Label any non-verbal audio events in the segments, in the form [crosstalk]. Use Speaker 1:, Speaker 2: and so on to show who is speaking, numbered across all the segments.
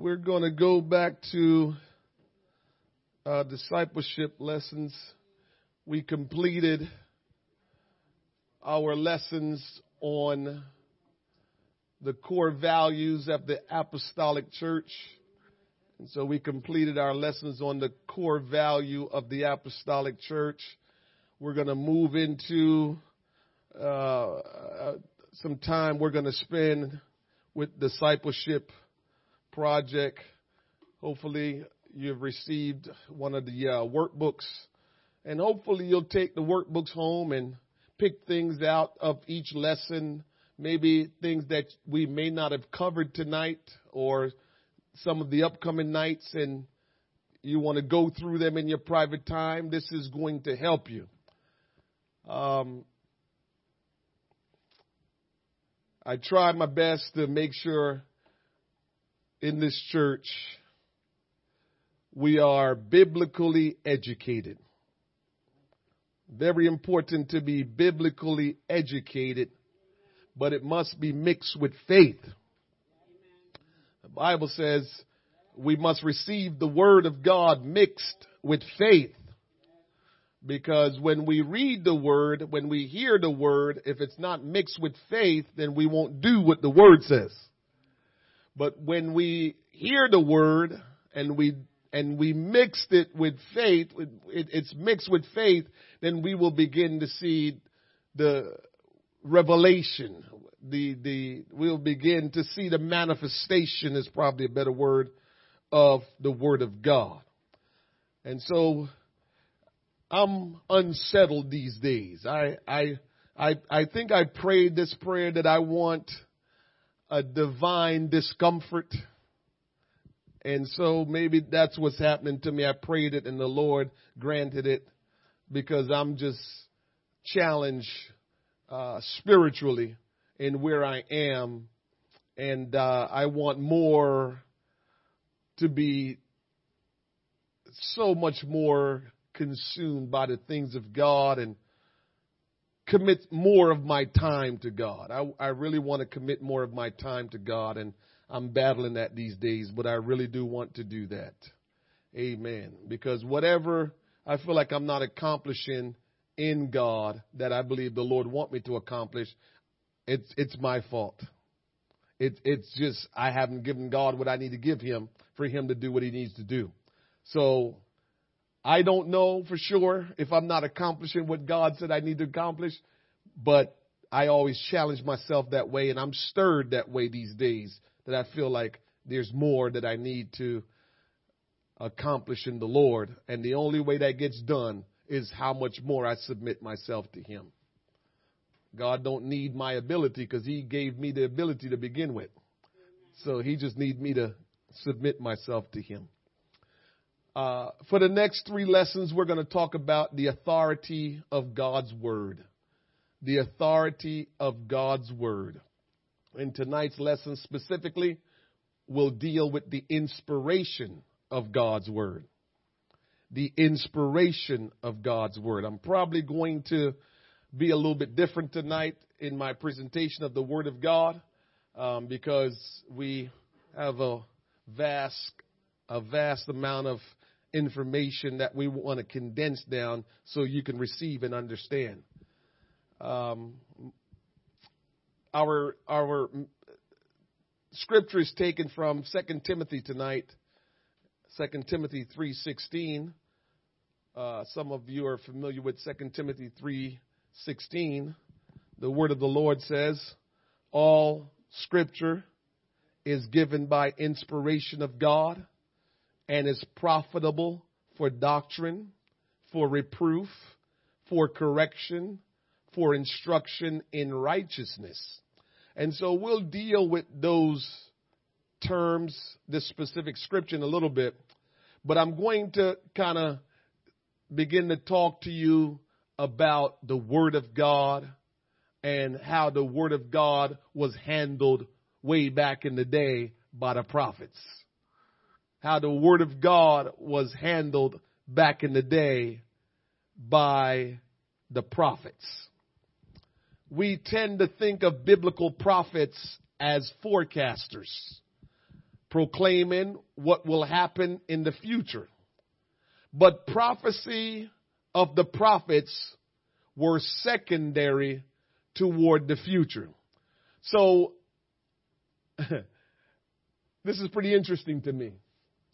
Speaker 1: We're going to go back to uh, discipleship lessons. We completed our lessons on the core values of the apostolic church. And so we completed our lessons on the core value of the apostolic church. We're going to move into uh, uh, some time we're going to spend with discipleship project. Hopefully you've received one of the uh, workbooks and hopefully you'll take the workbooks home and pick things out of each lesson, maybe things that we may not have covered tonight or some of the upcoming nights and you want to go through them in your private time. This is going to help you. Um, I try my best to make sure in this church we are biblically educated. Very important to be biblically educated, but it must be mixed with faith. The Bible says we must receive the word of God mixed with faith. Because when we read the word, when we hear the word, if it's not mixed with faith, then we won't do what the word says. But when we hear the word and we and we mixed it with faith, it, it's mixed with faith, then we will begin to see the revelation. The the we'll begin to see the manifestation is probably a better word of the word of God. And so I'm unsettled these days. I, I, I, I think I prayed this prayer that I want a divine discomfort. And so maybe that's what's happening to me. I prayed it and the Lord granted it because I'm just challenged uh, spiritually in where I am. And uh, I want more to be so much more consumed by the things of God and commit more of my time to God. I, I really want to commit more of my time to God, and I'm battling that these days, but I really do want to do that. Amen. Because whatever I feel like I'm not accomplishing in God that I believe the Lord want me to accomplish, it's it's my fault. It, it's just I haven't given God what I need to give Him for Him to do what He needs to do. So I don't know for sure if I'm not accomplishing what God said I need to accomplish, but I always challenge myself that way, and I'm stirred that way these days that I feel like there's more that I need to accomplish in the Lord, and the only way that gets done is how much more I submit myself to Him. God don't need my ability because He gave me the ability to begin with, so He just needs me to submit myself to Him. Uh, for the next three lessons, we're going to talk about the authority of God's Word. The authority of God's Word. In tonight's lesson specifically, we'll deal with the inspiration of God's Word. The inspiration of God's Word. I'm probably going to be a little bit different tonight in my presentation of the Word of God um, because we have a vast, a vast amount of information that we want to condense down so you can receive and understand. Um, our our scripture is taken from Second Timothy tonight, Second Timothy three sixteen. Uh, some of you are familiar with Second Timothy three sixteen. The word of the Lord says, "All Scripture is given by inspiration of God." And is profitable for doctrine, for reproof, for correction, for instruction in righteousness. And so we'll deal with those terms, this specific scripture in a little bit, but I'm going to kind of begin to talk to you about the Word of God and how the Word of God was handled way back in the day by the prophets how the Word of God was handled back in the day by the prophets. We tend to think of biblical prophets as forecasters. proclaiming what will happen in the future. But prophecy of the prophets were secondary toward the future. So, [laughs] this is pretty interesting to me.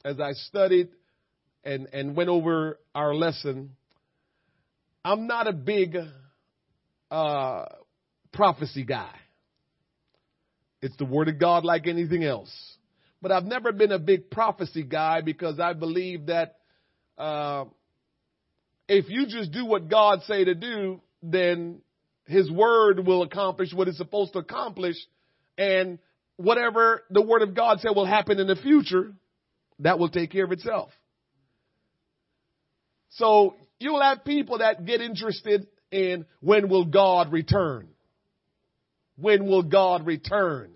Speaker 1: As I studied and, and went over our lesson, I'm not a big uh, prophecy guy. It's the Word of God like anything else. But I've never been a big prophecy guy because I believe that uh, if you just do what God say to do, then His Word will accomplish what it's supposed to accomplish, and whatever the Word of God said will happen in the future, that will take care of itself. So you'll have people that get interested in when will God return? When will God return?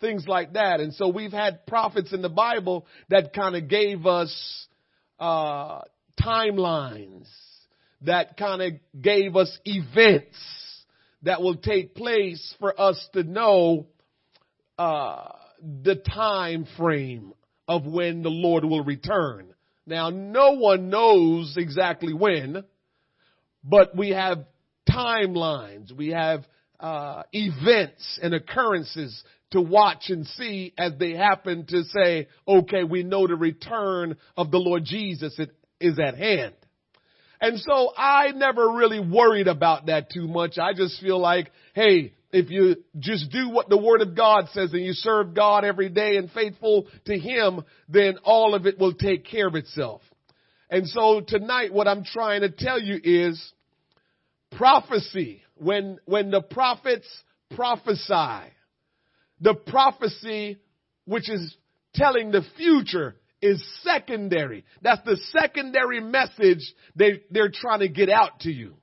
Speaker 1: Things like that. And so we've had prophets in the Bible that kind of gave us uh, timelines, that kind of gave us events that will take place for us to know uh, the time frame of when the Lord will return. Now, no one knows exactly when, but we have timelines. We have uh, events and occurrences to watch and see as they happen to say, okay, we know the return of the Lord Jesus is at hand. And so I never really worried about that too much. I just feel like, hey, if you just do what the Word of God says and you serve God every day and faithful to Him, then all of it will take care of itself. And so tonight what I'm trying to tell you is prophecy. When, when the prophets prophesy, the prophecy which is telling the future is secondary. That's the secondary message they, they're trying to get out to you.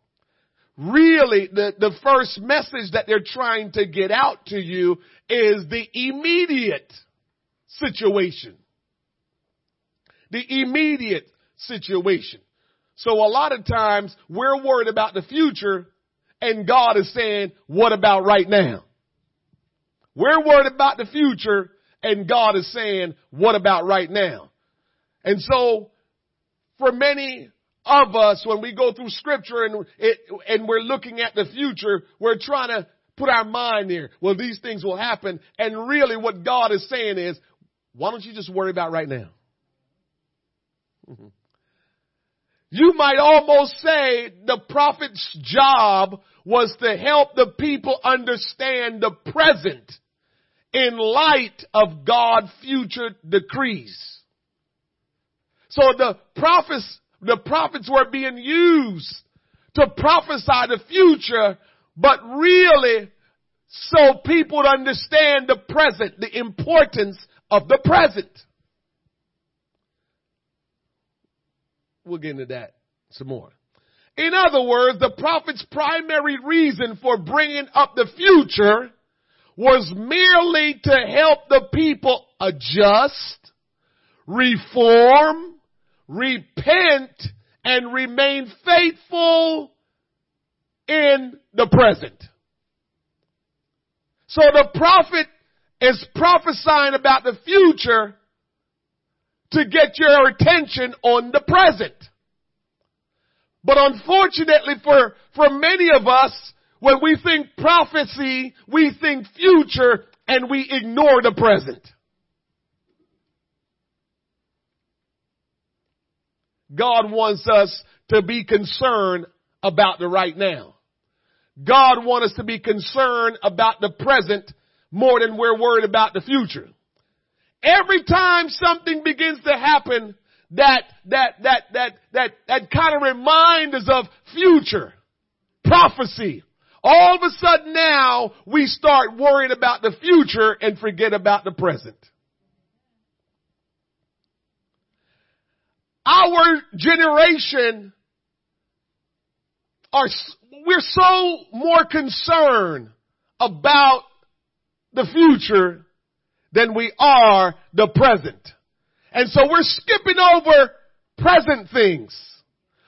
Speaker 1: Really, the, the first message that they're trying to get out to you is the immediate situation. The immediate situation. So a lot of times we're worried about the future and God is saying, what about right now? We're worried about the future and God is saying, what about right now? And so for many of us, when we go through scripture and, it, and we're looking at the future, we're trying to put our mind there. Well, these things will happen. And really what God is saying is, why don't you just worry about right now? Mm-hmm. You might almost say the prophet's job was to help the people understand the present in light of God's future decrees. So the prophets, the prophets were being used to prophesy the future, but really so people would understand the present, the importance of the present. We'll get into that some more. In other words, the prophet's primary reason for bringing up the future was merely to help the people adjust, reform, repent, and remain faithful in the present. So the prophet is prophesying about the future to get your attention on the present. But unfortunately for, for many of us, when we think prophecy, we think future and we ignore the present. God wants us to be concerned about the right now. God wants us to be concerned about the present more than we're worried about the future. Every time something begins to happen that, that, that, that, that, that kind of reminds us of future, prophecy, all of a sudden now we start worrying about the future and forget about the present. Our generation are, we're so more concerned about the future than we are the present. And so we're skipping over present things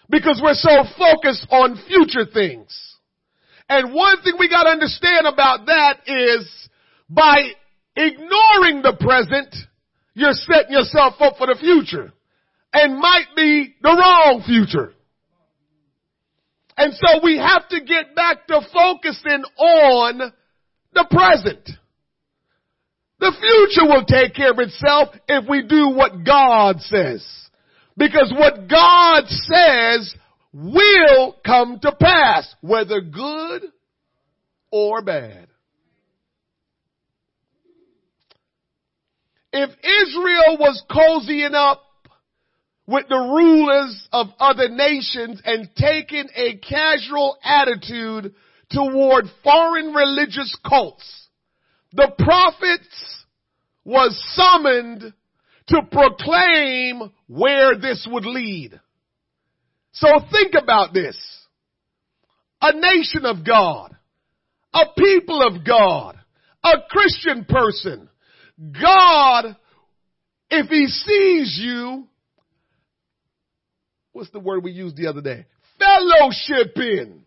Speaker 1: because we're so focused on future things. And one thing we gotta understand about that is by ignoring the present, you're setting yourself up for the future and might be the wrong future. And so we have to get back to focusing on the present. The future will take care of itself if we do what God says. Because what God says will come to pass, whether good or bad. If Israel was cozying up with the rulers of other nations and taking a casual attitude toward foreign religious cults, the prophets was summoned to proclaim where this would lead. So think about this. A nation of God, a people of God, a Christian person, God, if he sees you, what's the word we used the other day? Fellowshipping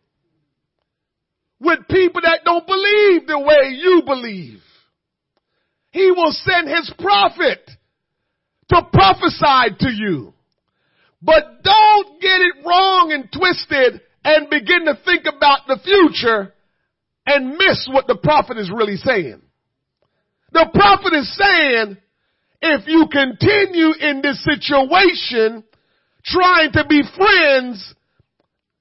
Speaker 1: with people that don't believe the way you believe. He will send his prophet to prophesy to you. But don't get it wrong and twisted and begin to think about the future and miss what the prophet is really saying. The prophet is saying, if you continue in this situation, trying to be friends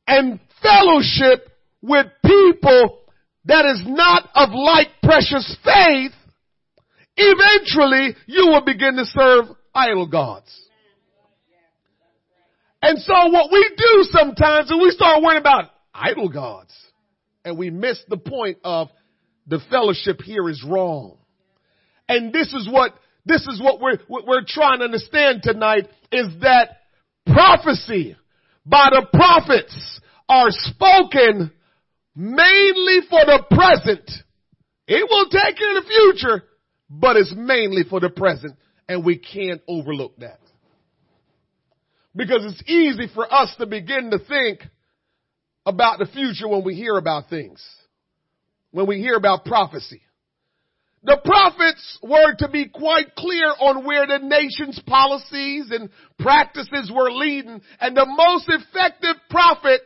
Speaker 1: and fellowship with people that is not of like precious faith, eventually you will begin to serve idol gods. And so what we do sometimes is we start worrying about idol gods and we miss the point of the fellowship here is wrong. And this is what, this is what we're, what we're trying to understand tonight is that prophecy by the prophets are spoken mainly for the present. It will take care of the future, but it's mainly for the present and we can't overlook that. Because it's easy for us to begin to think about the future when we hear about things. When we hear about prophecy. The prophets were to be quite clear on where the nation's policies and practices were leading, and the most effective prophet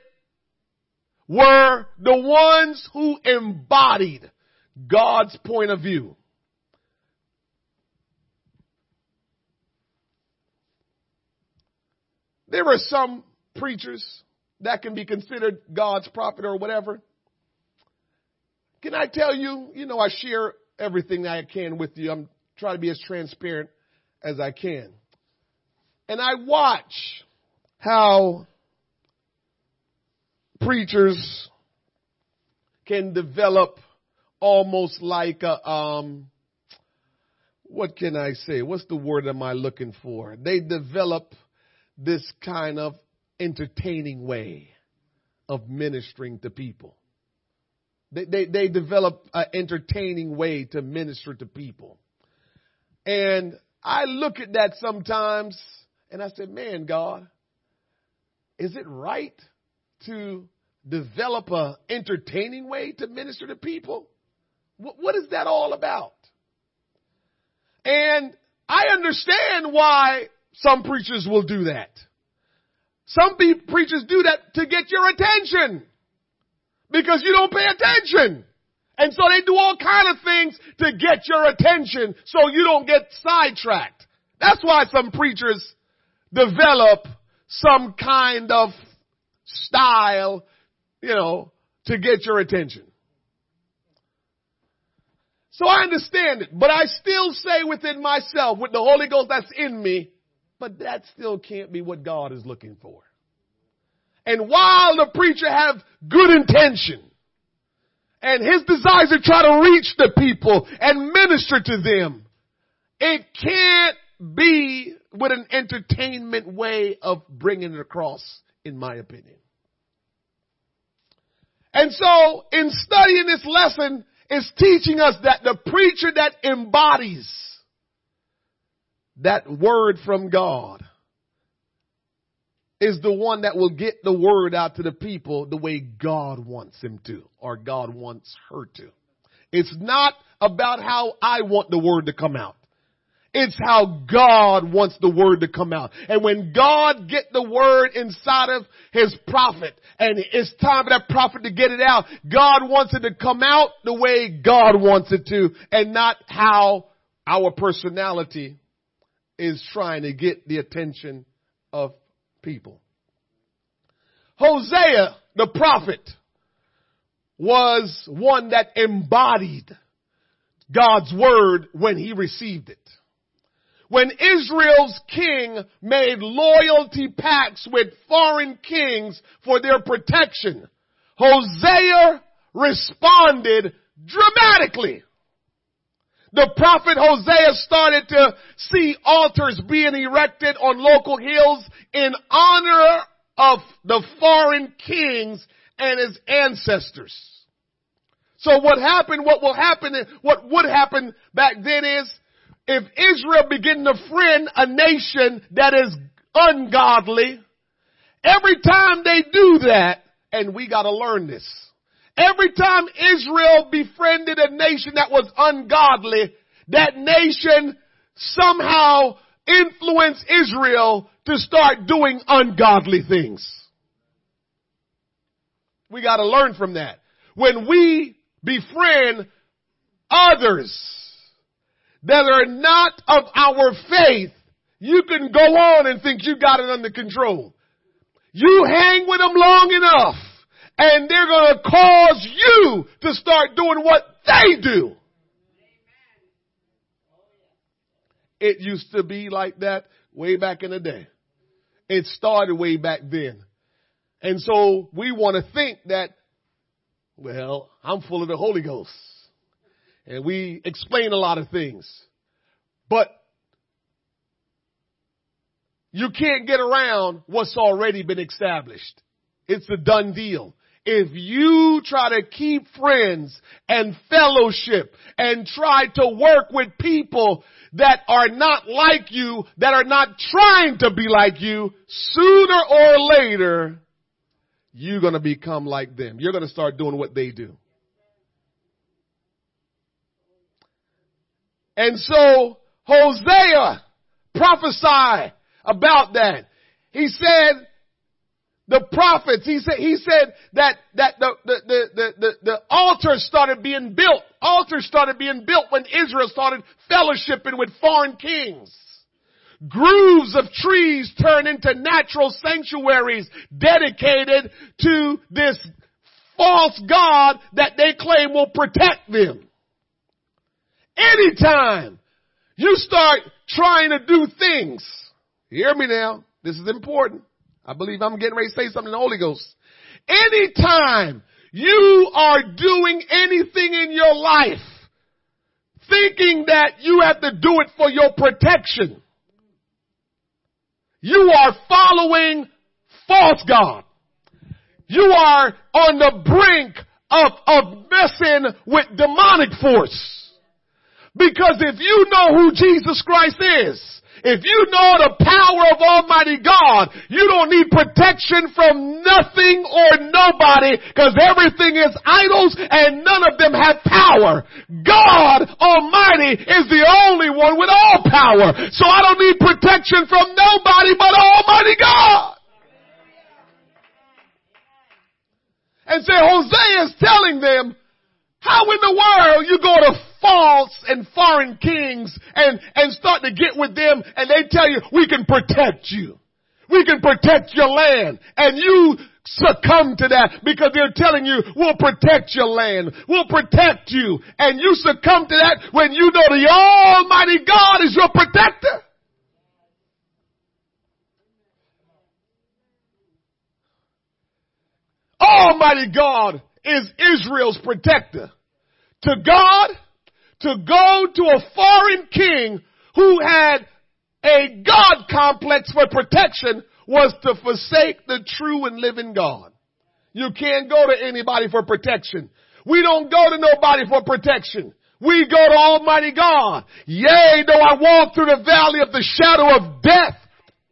Speaker 1: were the ones who embodied God's point of view. There are some preachers that can be considered God's prophet or whatever. Can I tell you, you know, I share everything I can with you. I'm trying to be as transparent as I can. And I watch how preachers can develop almost like a, um, what can I say? What's the word am I looking for? They develop this kind of entertaining way of ministering to people. They, they, they develop an entertaining way to minister to people. And I look at that sometimes and I say, man, God, is it right to develop an entertaining way to minister to people? What, what is that all about? And I understand why some preachers will do that. Some preachers do that to get your attention because you don't pay attention. And so they do all kind of things to get your attention so you don't get sidetracked. That's why some preachers develop some kind of style, you know, to get your attention. So I understand it, but I still say within myself, with the Holy Ghost that's in me, but that still can't be what God is looking for. And while the preacher have good intention and his desires to try to reach the people and minister to them, it can't be with an entertainment way of bringing it across, in my opinion. And so, in studying this lesson, is teaching us that the preacher that embodies that word from God is the one that will get the word out to the people the way God wants him to or God wants her to. It's not about how I want the word to come out. It's how God wants the word to come out. And when God get the word inside of his prophet and it's time for that prophet to get it out, God wants it to come out the way God wants it to and not how our personality is trying to get the attention of people. Hosea, the prophet, was one that embodied God's word when he received it. When Israel's king made loyalty pacts with foreign kings for their protection, Hosea responded dramatically. The prophet Hosea started to see altars being erected on local hills in honor of the foreign kings and his ancestors. So what happened, what will happen, what would happen back then is if Israel begin to friend a nation that is ungodly, every time they do that, and we gotta learn this, every time Israel befriended a nation that was ungodly, that nation somehow influenced Israel to start doing ungodly things. We gotta learn from that. When we befriend others that are not of our faith, you can go on and think you got it under control. You hang with them long enough and they're going to cause you to start doing what they do. It used to be like that way back in the day. It started way back then. And so we want to think that, well, I'm full of the Holy Ghost. And we explain a lot of things. But you can't get around what's already been established. It's a done deal. If you try to keep friends and fellowship and try to work with people that are not like you, that are not trying to be like you, sooner or later, you're gonna become like them. You're gonna start doing what they do. And so Hosea prophesied about that. He said, the prophets, he said, he said that, that the, the, the, the, the altars started being built. Altars started being built when Israel started fellowshipping with foreign kings. Grooves of trees turned into natural sanctuaries dedicated to this false God that they claim will protect them. Anytime you start trying to do things, hear me now, this is important. I believe I'm getting ready to say something in the Holy Ghost. Anytime you are doing anything in your life, thinking that you have to do it for your protection, you are following false God. You are on the brink of, of messing with demonic force. Because if you know who Jesus Christ is, if you know the power of Almighty God, you don't need protection from nothing or nobody because everything is idols and none of them have power. God Almighty is the only one with all power. So I don't need protection from nobody but Almighty God. And say Hosea is telling them, how in the world you go to false and foreign kings and, and start to get with them and they tell you, we can protect you. We can protect your land. And you succumb to that because they're telling you, we'll protect your land. We'll protect you. And you succumb to that when you know the Almighty God is your protector. Almighty God is Israel's protector. To God, to go to a foreign king who had a God complex for protection was to forsake the true and living God. You can't go to anybody for protection. We don't go to nobody for protection. We go to Almighty God. Yea, though I walk through the valley of the shadow of death,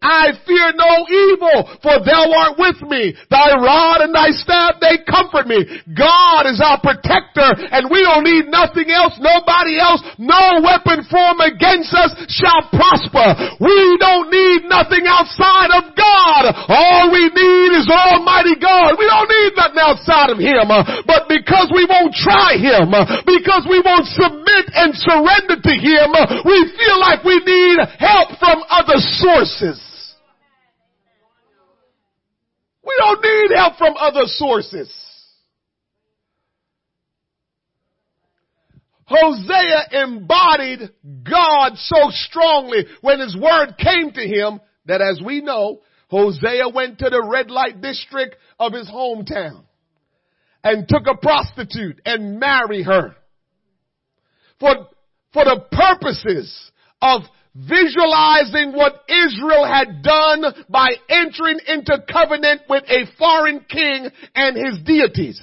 Speaker 1: I fear no evil, for thou art with me. Thy rod and thy staff, they comfort me. God is our protector, and we don't need nothing else, nobody else. No weapon formed against us shall prosper. We don't need nothing outside of God. All we need is Almighty God. We don't need nothing outside of Him. Uh, but because we won't try Him, uh, because we won't submit and surrender to Him, uh, we feel like we need help from other sources. We don't need help from other sources. Hosea embodied God so strongly when his word came to him that as we know, Hosea went to the red light district of his hometown and took a prostitute and married her for, for the purposes of visualizing what Israel had done by entering into covenant with a foreign king and his deities.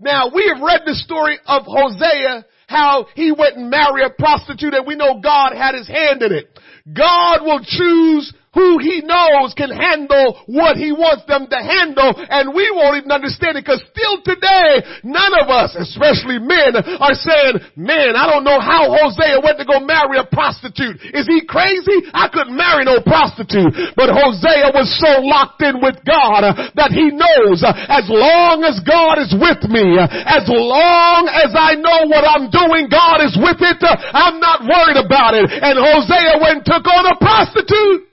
Speaker 1: Now we have read the story of Hosea, how he went and married a prostitute and we know God had his hand in it. God will choose who he knows can handle what he wants them to handle and we won't even understand it because still today, none of us, especially men, are saying, man, I don't know how Hosea went to go marry a prostitute. Is he crazy? I couldn't marry no prostitute. But Hosea was so locked in with God that he knows as long as God is with me, as long as I know what I'm doing, God is with it. I'm not worried about it. And Hosea went and took on a prostitute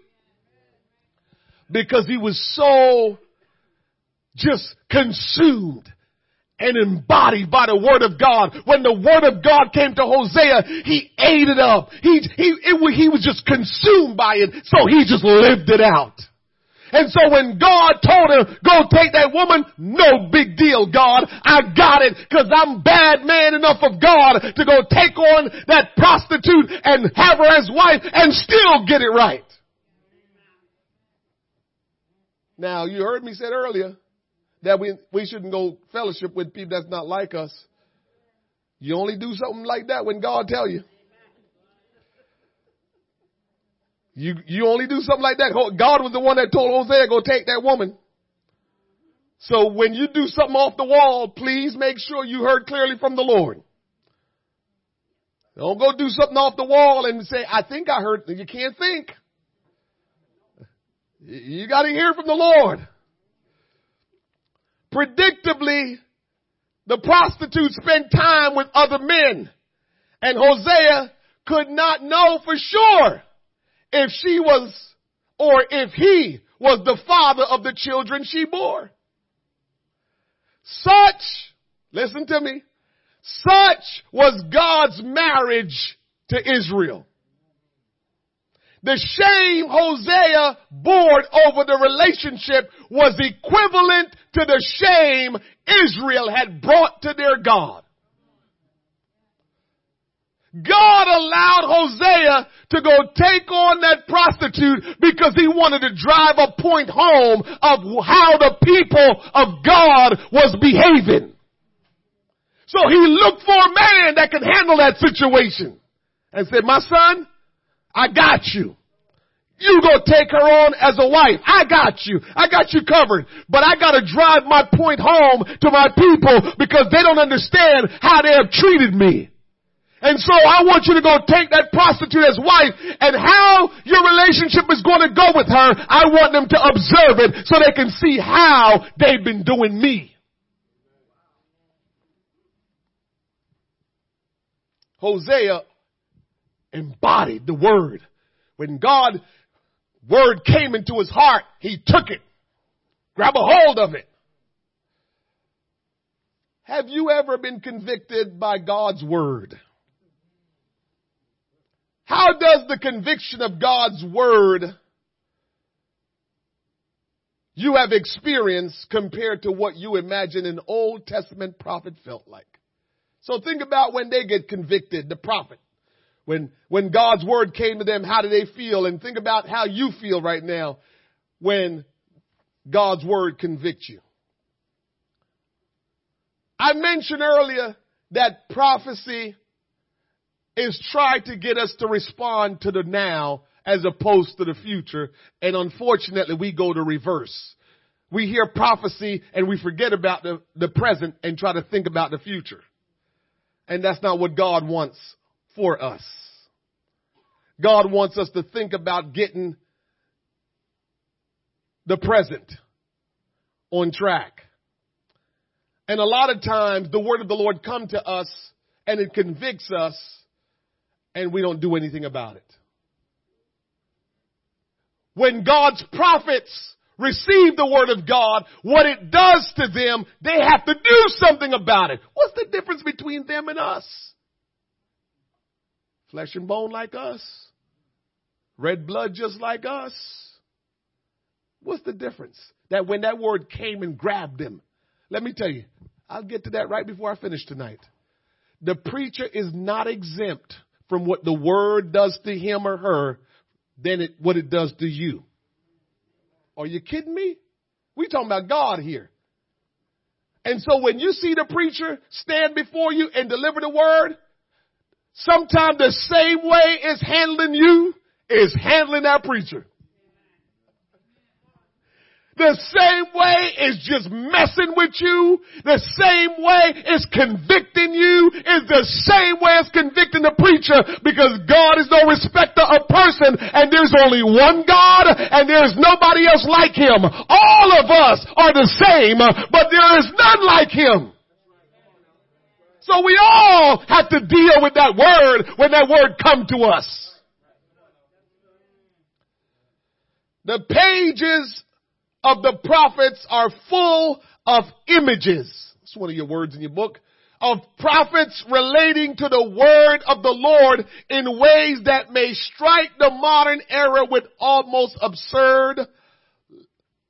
Speaker 1: because he was so just consumed and embodied by the word of God. When the word of God came to Hosea, he ate it up. He, he, it, he was just consumed by it, so he just lived it out. And so when God told him, go take that woman, no big deal, God. I got it because I'm bad man enough of God to go take on that prostitute and have her as wife and still get it right. Now, you heard me said earlier that we, we shouldn't go fellowship with people that's not like us. You only do something like that when God tell you. You, you only do something like that. God was the one that told Hosea, go take that woman. So when you do something off the wall, please make sure you heard clearly from the Lord. Don't go do something off the wall and say, I think I heard. You can't think. You got to hear from the Lord. Predictably, the prostitute spent time with other men and Hosea could not know for sure if she was or if he was the father of the children she bore. Such, listen to me, such was God's marriage to Israel. The shame Hosea bore over the relationship was equivalent to the shame Israel had brought to their God. God allowed Hosea to go take on that prostitute because he wanted to drive a point home of how the people of God was behaving. So he looked for a man that could handle that situation and said, my son, I got you. You go take her on as a wife. I got you. I got you covered. But I gotta drive my point home to my people because they don't understand how they have treated me. And so I want you to go take that prostitute as wife and how your relationship is going to go with her. I want them to observe it so they can see how they've been doing me. Hosea embodied the word. When God word came into his heart, he took it. Grab a hold of it. Have you ever been convicted by God's word? How does the conviction of God's word you have experienced compared to what you imagine an Old Testament prophet felt like? So think about when they get convicted, the prophet. When, when God's word came to them, how did they feel? And think about how you feel right now when God's word convicts you. I mentioned earlier that prophecy is trying to get us to respond to the now as opposed to the future. And unfortunately, we go to reverse. We hear prophecy and we forget about the, the present and try to think about the future. And that's not what God wants for us. God wants us to think about getting the present on track. And a lot of times the word of the Lord come to us and it convicts us and we don't do anything about it. When God's prophets receive the word of God, what it does to them, they have to do something about it. What's the difference between them and us? Flesh and bone like us. Red blood just like us. What's the difference? That when that word came and grabbed them, let me tell you, I'll get to that right before I finish tonight. The preacher is not exempt from what the word does to him or her than it, what it does to you. Are you kidding me? We talking about God here. And so when you see the preacher stand before you and deliver the word, sometimes the same way is handling you is handling that preacher. The same way is just messing with you. The same way is convicting you is the same way as convicting the preacher because God is no respecter of person and there's only one God and there's nobody else like him. All of us are the same, but there is none like him. So we all have to deal with that word when that word come to us. The pages of the prophets are full of images. That's one of your words in your book. Of prophets relating to the word of the Lord in ways that may strike the modern era with almost absurd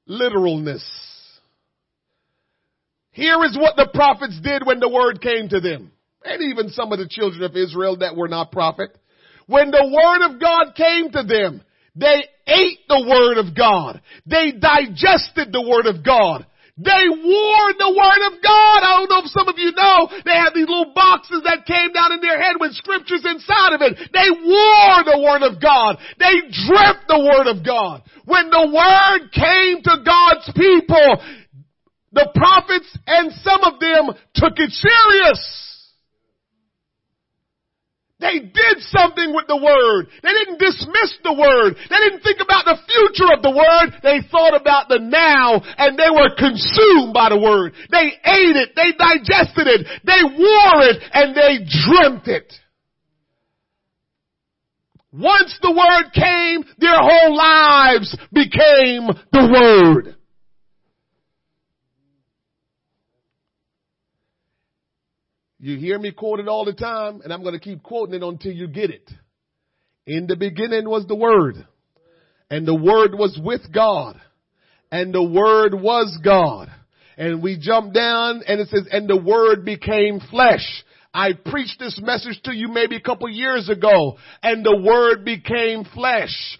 Speaker 1: literalness. Here is what the prophets did when the word came to them. And even some of the children of Israel that were not prophet. When the word of God came to them, they ate the word of God. They digested the word of God. They wore the word of God. I don't know if some of you know, they had these little boxes that came down in their head with scriptures inside of it. They wore the word of God. They dreamt the word of God. When the word came to God's people, the prophets and some of them took it serious. They did something with the word. They didn't dismiss the word. They didn't think about the future of the word. They thought about the now and they were consumed by the word. They ate it. They digested it. They wore it and they dreamt it. Once the word came, their whole lives became the word. You hear me quote it all the time, and I'm going to keep quoting it until you get it. In the beginning was the Word, and the Word was with God, and the Word was God. And we jump down, and it says, and the Word became flesh. I preached this message to you maybe a couple years ago, and the Word became flesh.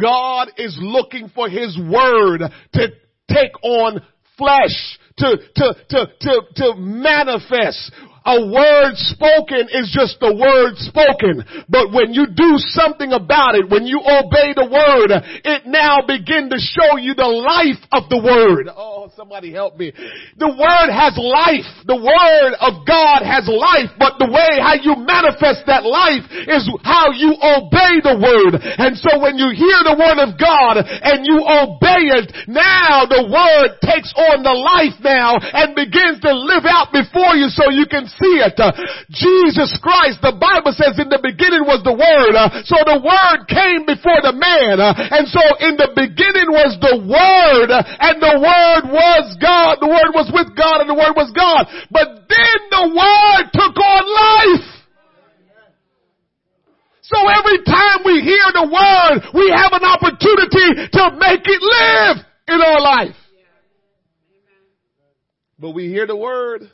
Speaker 1: God is looking for His Word to take on flesh, to, to, to, to, to manifest. A word spoken is just a word spoken. But when you do something about it, when you obey the word, it now begin to show you the life of the word. Oh, somebody help me. The word has life. The word of God has life, but the way how you manifest that life is how you obey the word. And so when you hear the word of God and you obey it, now the word takes on the life now and begins to live out before you so you can see it. Uh, Jesus Christ, the Bible says in the beginning was the Word. Uh, so the Word came before the man. Uh, and so in the beginning was the Word and the Word was God. The Word was with God and the Word was God. But then the Word took on life. So every time we hear the word, we have an opportunity to make it live in our life. But we hear the word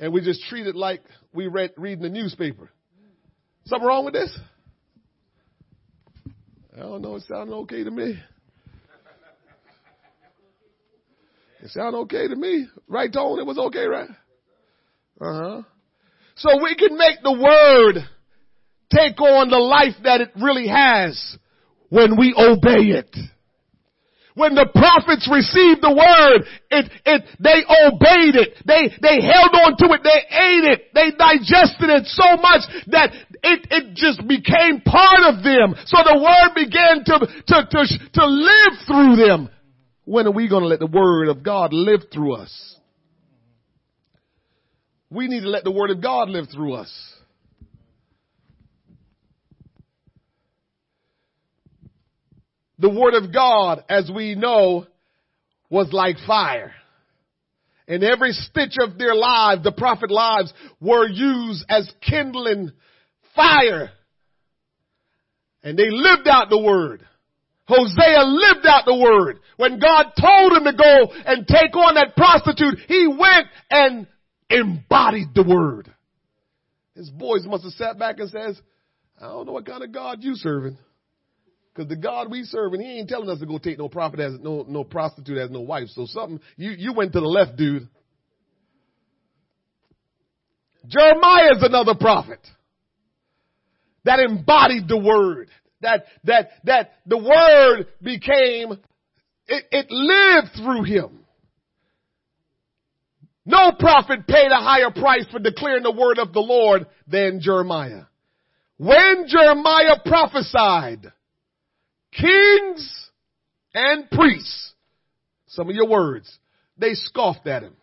Speaker 1: and we just treat it like we read reading the newspaper. Something wrong with this? I don't know. It sounded okay to me. It sounded okay to me. Right, Tone? It was okay, right? Uh huh. So we can make the word take on the life that it really has when we obey it. When the prophets received the word, it, it, they obeyed it. They, they held on to it. They ate it. They digested it so much that it, it just became part of them. So the word began to, to, to, to live through them. When are we going to let the word of God live through us? We need to let the word of God live through us. The word of God, as we know, was like fire. And every stitch of their lives, the prophet lives, were used as kindling fire. And they lived out the word. Hosea lived out the word. When God told him to go and take on that prostitute, he went and embodied the word. His boys must have sat back and says, I don't know what kind of God you serving. Cause the God we serve, and he ain't telling us to go take no prophet as no, no prostitute as no wife. So something, you, you went to the left, dude. Jeremiah is another prophet that embodied the word. That, that, that the word became, it, it lived through him. No prophet paid a higher price for declaring the word of the Lord than Jeremiah. When Jeremiah prophesied, kings and priests, some of your words, they scoffed at him.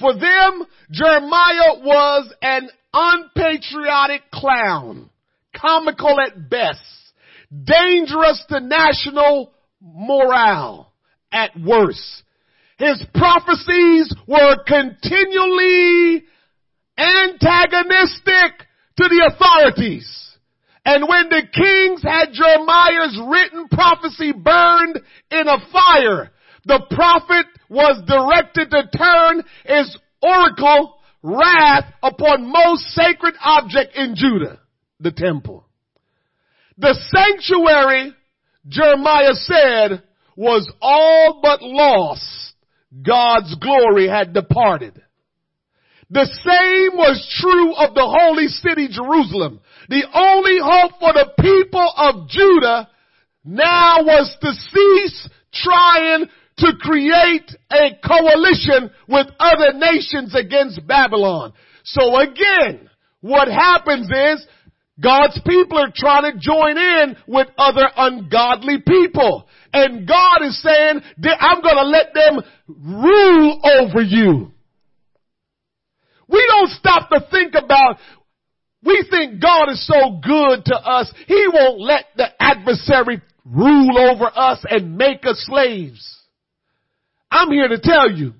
Speaker 1: For them, Jeremiah was an unpatriotic clown, comical at best, dangerous to national morale at worst. His prophecies were continually antagonistic to the authorities. And when the kings had Jeremiah's written prophecy burned in a fire, the prophet was directed to turn his oracle wrath upon most sacred object in Judah, the temple. The sanctuary, Jeremiah said, was all but lost. God's glory had departed. The same was true of the holy city Jerusalem. The only hope for the people of Judah now was to cease trying to create a coalition with other nations against Babylon. So again, what happens is God's people are trying to join in with other ungodly people. And God is saying, I'm gonna let them rule over you. We don't stop to think about, we think God is so good to us, He won't let the adversary rule over us and make us slaves. I'm here to tell you,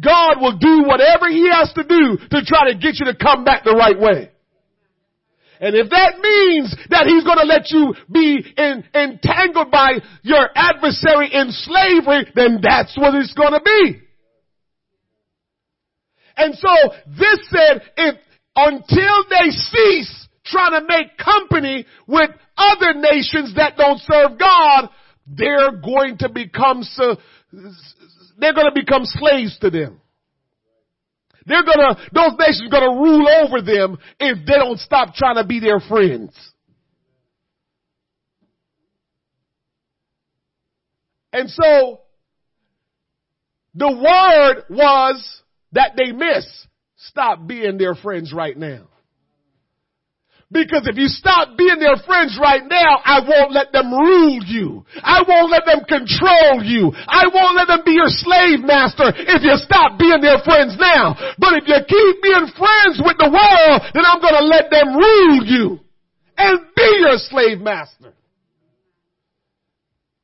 Speaker 1: God will do whatever He has to do to try to get you to come back the right way. And if that means that he's to let you be in, entangled by your adversary in slavery, then that's what it's to be. And so this said, if until they cease trying to make company with other nations that don't serve God, they're going to become they're going to become slaves to them. They're gonna, those nations are gonna rule over them if they don't stop trying to be their friends. And so, the word was that they miss. Stop being their friends right now. Because if you stop being their friends right now, I won't let them rule you. I won't let them control you. I won't let them be your slave master if you stop being their friends now. But if you keep being friends with the world, then I'm to let them rule you and be your slave master.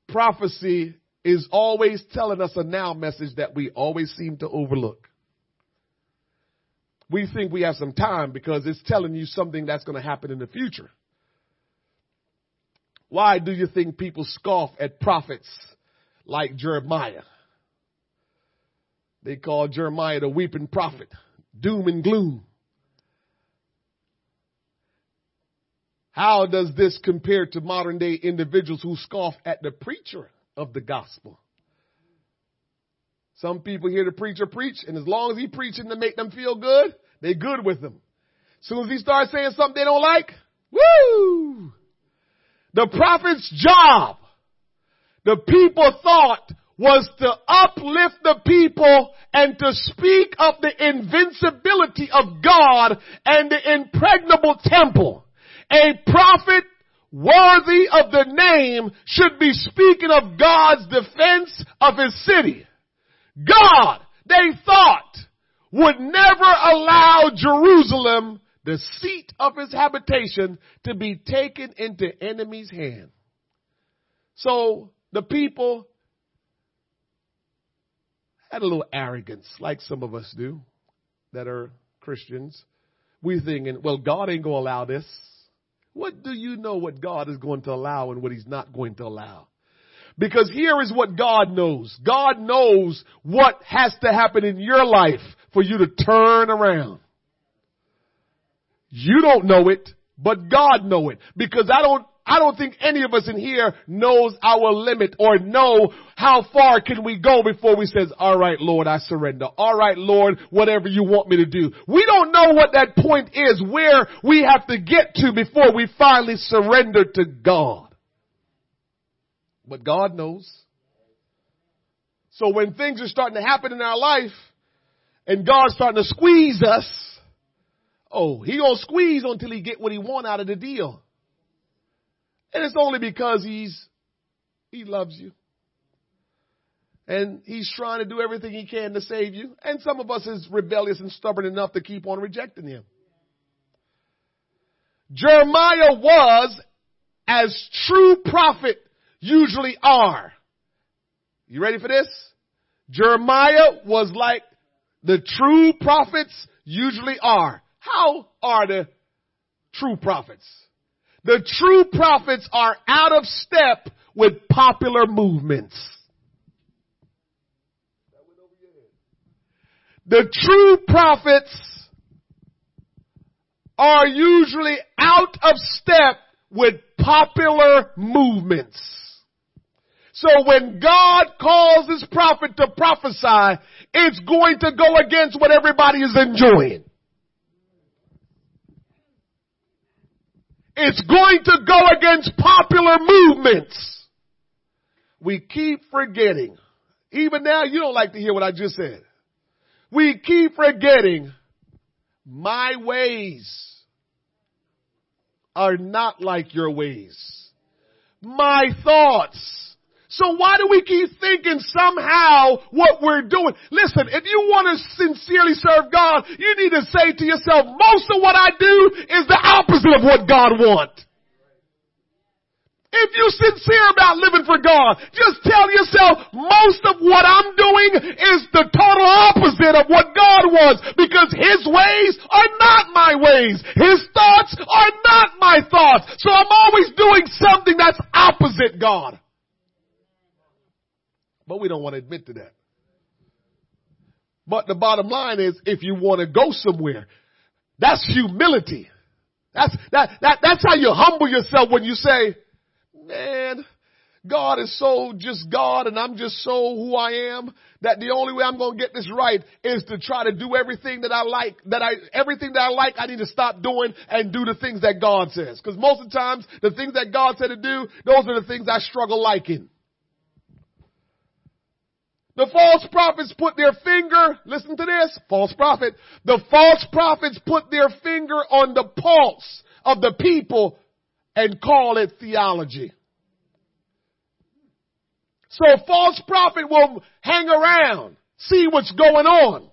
Speaker 1: Prophecy is always telling us a now message that we always seem to overlook we think we have some time because it's telling you something that's going to happen in the future. Why do you think people scoff at prophets like Jeremiah? They call Jeremiah the weeping prophet, doom and gloom. How does this compare to modern day individuals who scoff at the preacher of the gospel? Some people hear the preacher preach, and as long as he preaching to make them feel good, they good with him. As soon as he starts saying something they don't like, woo! The prophet's job, the people thought was to uplift the people and to speak of the invincibility of God and the impregnable temple. A prophet worthy of the name should be speaking of God's defense of his city. God, they thought, would never allow Jerusalem, the seat of his habitation, to be taken into enemy's hand. So the people had a little arrogance, like some of us do that are Christians. We thinking, well, God ain't going to allow this. What do you know what God is going to allow and what he's not going to allow? Because here is what God knows. God knows what has to happen in your life for you to turn around. You don't know it, but God know it. Because I don't I don't think any of us in here knows our limit or know how far can we go before we says, all right, Lord, I surrender. All right, Lord, whatever you want me to do. We don't know what that point is, where we have to get to before we finally surrender to God. But God knows. So when things are starting to happen in our life and God's starting to squeeze us, oh, he gonna squeeze until he get what he want out of the deal. And it's only because he's, he loves you. And he's trying to do everything he can to save you. And some of us is rebellious and stubborn enough to keep on rejecting him. Jeremiah was as true prophet usually are. You ready for this? Jeremiah was like the true prophets usually are. How are the true prophets? The true prophets are out of step with popular movements. The true prophets are usually out of step with popular movements. So when God calls his prophet to prophesy, it's going to go against what everybody is enjoying. It's going to go against popular movements. We keep forgetting. Even now, you don't like to hear what I just said. We keep forgetting my ways are not like your ways. My thoughts so why do we keep thinking somehow what we're doing? Listen, if you want to sincerely serve God, you need to say to yourself, most of what I do is the opposite of what God wants. If you're sincere about living for God, just tell yourself most of what I'm doing is the total opposite of what God wants because His ways are not my ways. His thoughts are not my thoughts. So I'm always doing something that's opposite God. But we don't want to admit to that. But the bottom line is if you want to go somewhere, that's humility. That's, that, that, that's how you humble yourself when you say, man, God is so just God and I'm just so who I am that the only way I'm going to get this right is to try to do everything that I like, that I, everything that I like, I need to stop doing and do the things that God says. Cause most of the times, the things that God said to do, those are the things I struggle liking. The false prophets put their finger, listen to this, false prophet. The false prophets put their finger on the pulse of the people and call it theology. So a false prophet will hang around, see what's going on,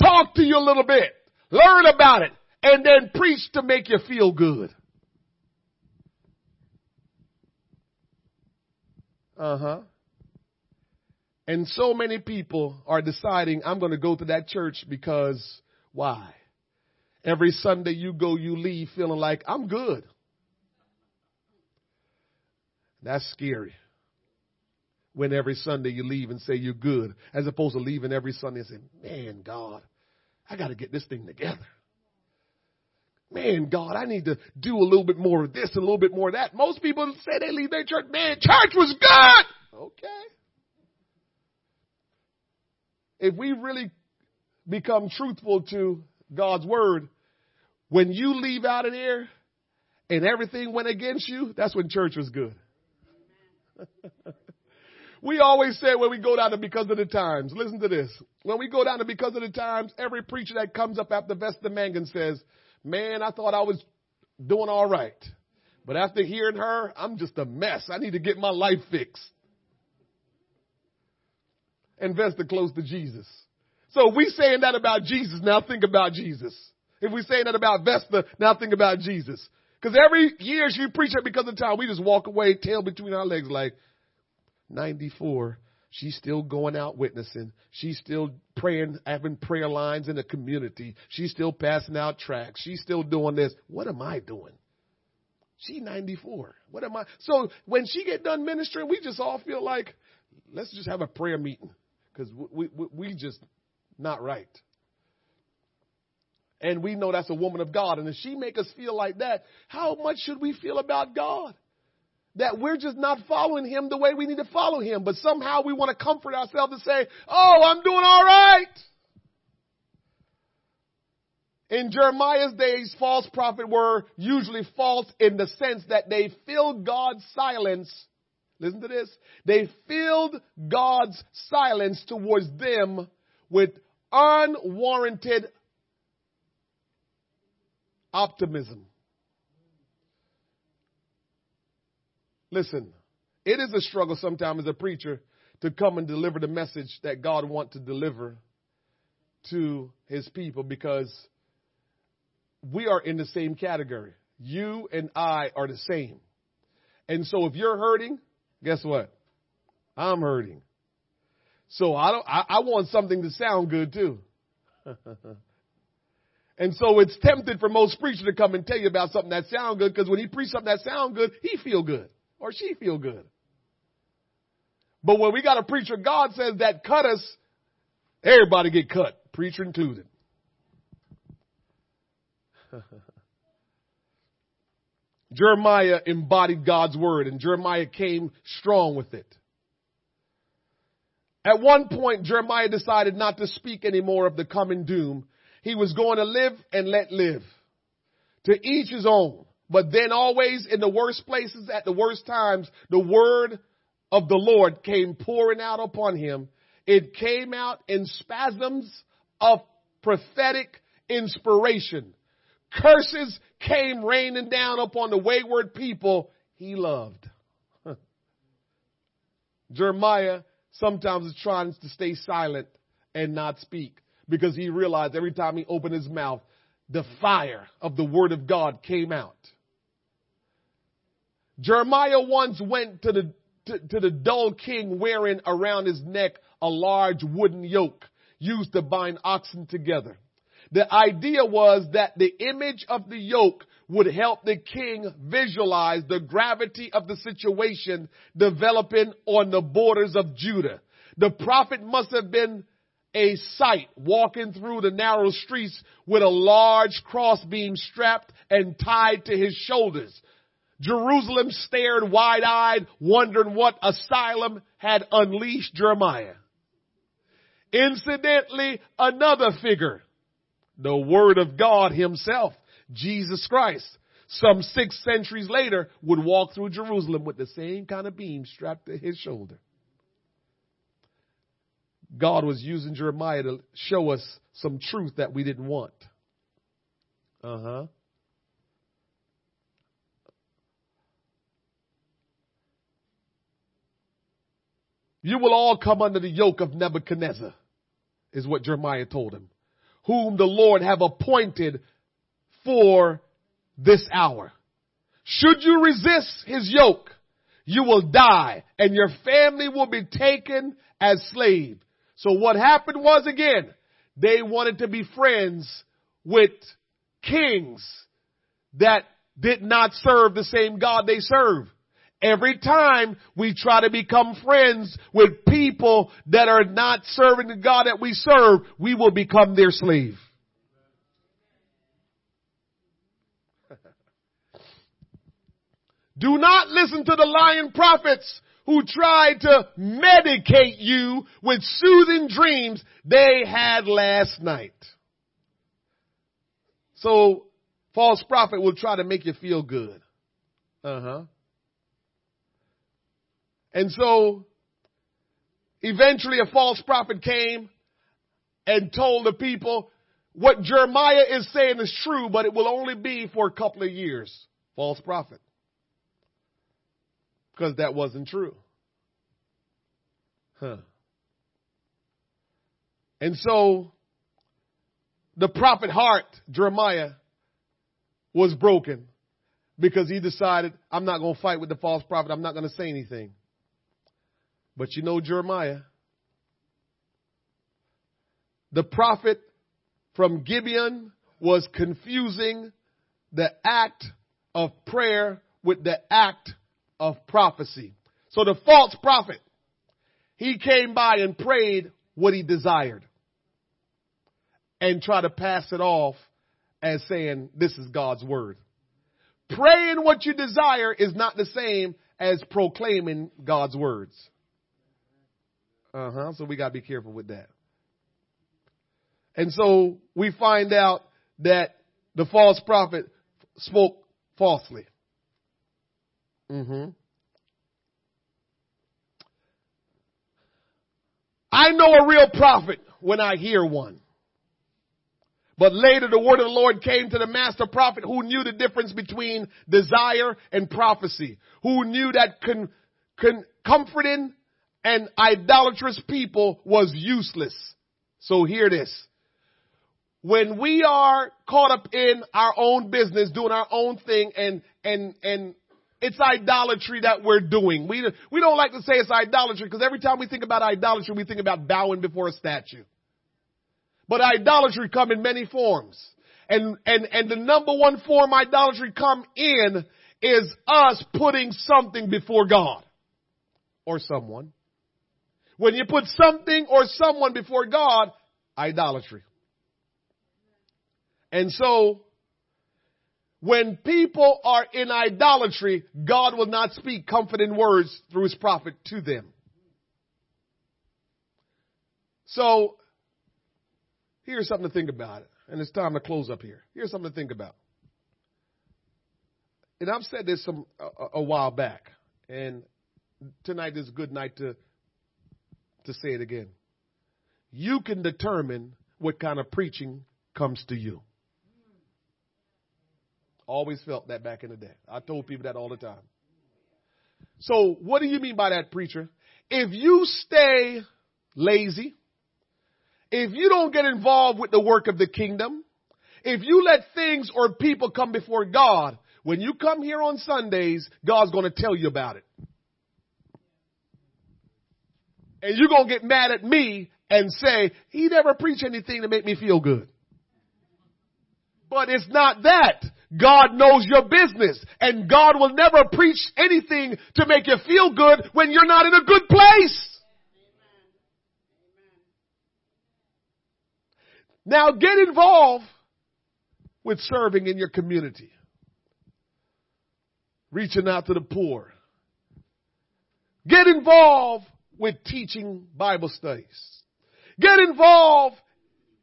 Speaker 1: talk to you a little bit, learn about it, and then preach to make you feel good. Uh huh. And so many people are deciding, I'm going to go to that church because why? Every Sunday you go, you leave feeling like, I'm good. That's scary. When every Sunday you leave and say you're good, as opposed to leaving every Sunday and saying, man, God, I got to get this thing together. Man, God, I need to do a little bit more of this and a little bit more of that. Most people say they leave their church, man, church was good. Okay if we really become truthful to God's word, when you leave out of there and everything went against you, that's when church was good. [laughs] we always say when we go down to because of the times, listen to this. When we go down to because of the times, every preacher that comes up after Vesta Mangun says, man, I thought I was doing all right. But after hearing her, I'm just a mess. I need to get my life fixed. And Vesta close to Jesus. So if we saying that about Jesus, now think about Jesus. If we saying that about Vesta, now think about Jesus. Because every year she preach it because of time, we just walk away, tail between our legs, like 94. She's still going out witnessing. She's still praying, having prayer lines in the community. She's still passing out tracts. She's still doing this. What am I doing? She 94. What am I? So when she get done ministering, we just all feel like, let's just have a prayer meeting because we, we, we just not right. And we know that's a woman of God. And if she make us feel like that, how much should we feel about God? That we're just not following him the way we need to follow him. But somehow we want to comfort ourselves and say, oh, I'm doing all right. In Jeremiah's days, false prophets were usually false in the sense that they filled God's silence. Listen to this. They filled God's silence towards them with unwarranted optimism. Listen, it is a struggle sometimes as a preacher to come and deliver the message that God wants to deliver to his people because we are in the same category. You and I are the same. And so if you're hurting, guess what? I'm hurting. So I don't I, I want something to sound good too. [laughs] And so it's tempted for most preachers to come and tell you about something that sounds good because when he preaches something that sounds good, he feel good or she feel good. But when we got a preacher, God says that cut us, everybody get cut, preacher included. [laughs] Jeremiah embodied God's word and Jeremiah came strong with it. At one point, Jeremiah decided not to speak anymore of the coming doom he was going to live and let live. To each his own. But then always in the worst places at the worst times, the word of the Lord came pouring out upon him. It came out in spasms of prophetic inspiration. Curses came raining down upon the wayward people he loved. [laughs] Jeremiah sometimes is trying to stay silent and not speak because he realized every time he opened his mouth, the fire of the word of God came out. Jeremiah once went to the, to, to the dull king wearing around his neck a large wooden yoke used to bind oxen together. The idea was that the image of the yoke would help the king visualize the gravity of the situation developing on the borders of Judah. The prophet must have been a sight walking through the narrow streets with a large crossbeam strapped and tied to his shoulders. Jerusalem stared wide eyed, wondering what asylum had unleashed Jeremiah. Incidentally, another figure, the Word of God Himself, Jesus Christ, some six centuries later would walk through Jerusalem with the same kind of beam strapped to his shoulder. God was using Jeremiah to show us some truth that we didn't want. Uh huh. You will all come under the yoke of Nebuchadnezzar, is what Jeremiah told him, whom the Lord have appointed for this hour. Should you resist his yoke, you will die and your family will be taken as slave. So what happened was again, they wanted to be friends with kings that did not serve the same God they serve. Every time we try to become friends with people that are not serving the God that we serve, we will become their slave. [laughs] Do not listen to the lying prophets who tried to medicate you with soothing dreams they had last night. So false prophet will try to make you feel good. Uh huh. And so eventually a false prophet came and told the people what Jeremiah is saying is true, but it will only be for a couple of years. False prophet. Because that wasn't true. Huh. And so the prophet heart, Jeremiah, was broken because he decided, I'm not going to fight with the false prophet. I'm not going to say anything. But you know Jeremiah. The prophet from Gibeon was confusing the act of prayer with the act of prophecy. So the false prophet, he came by and prayed what he desired and try to pass it off as saying, this is God's word. Praying what you desire is not the same as proclaiming God's words. Uh huh. So we got to be careful with that. And so we find out that the false prophet spoke falsely. Mm-hmm. I know a real prophet when I hear one. But later the word of the Lord came to the master prophet who knew the difference between desire and prophecy, who knew that con, con, comforting and idolatrous people was useless. So hear this. When we are caught up in our own business, doing our own thing and, and, and it's idolatry that we're doing. We, we don't like to say it's idolatry because every time we think about idolatry, we think about bowing before a statue. But idolatry come in many forms. And, and, and the number one form idolatry come in is us putting something before God or someone. When you put something or someone before God, idolatry. And so, when people are in idolatry, God will not speak comforting words through his prophet to them. So, Here's something to think about. And it's time to close up here. Here's something to think about. And I've said this some a, a while back, and tonight is a good night to to say it again. You can determine what kind of preaching comes to you. Always felt that back in the day. I told people that all the time. So, what do you mean by that, preacher? If you stay lazy, if you don't get involved with the work of the kingdom, if you let things or people come before God, when you come here on Sundays, God's going to tell you about it. And you're going to get mad at me and say, he never preached anything to make me feel good. But it's not that. God knows your business and God will never preach anything to make you feel good when you're not in a good place. Now get involved with serving in your community. Reaching out to the poor. Get involved with teaching Bible studies. Get involved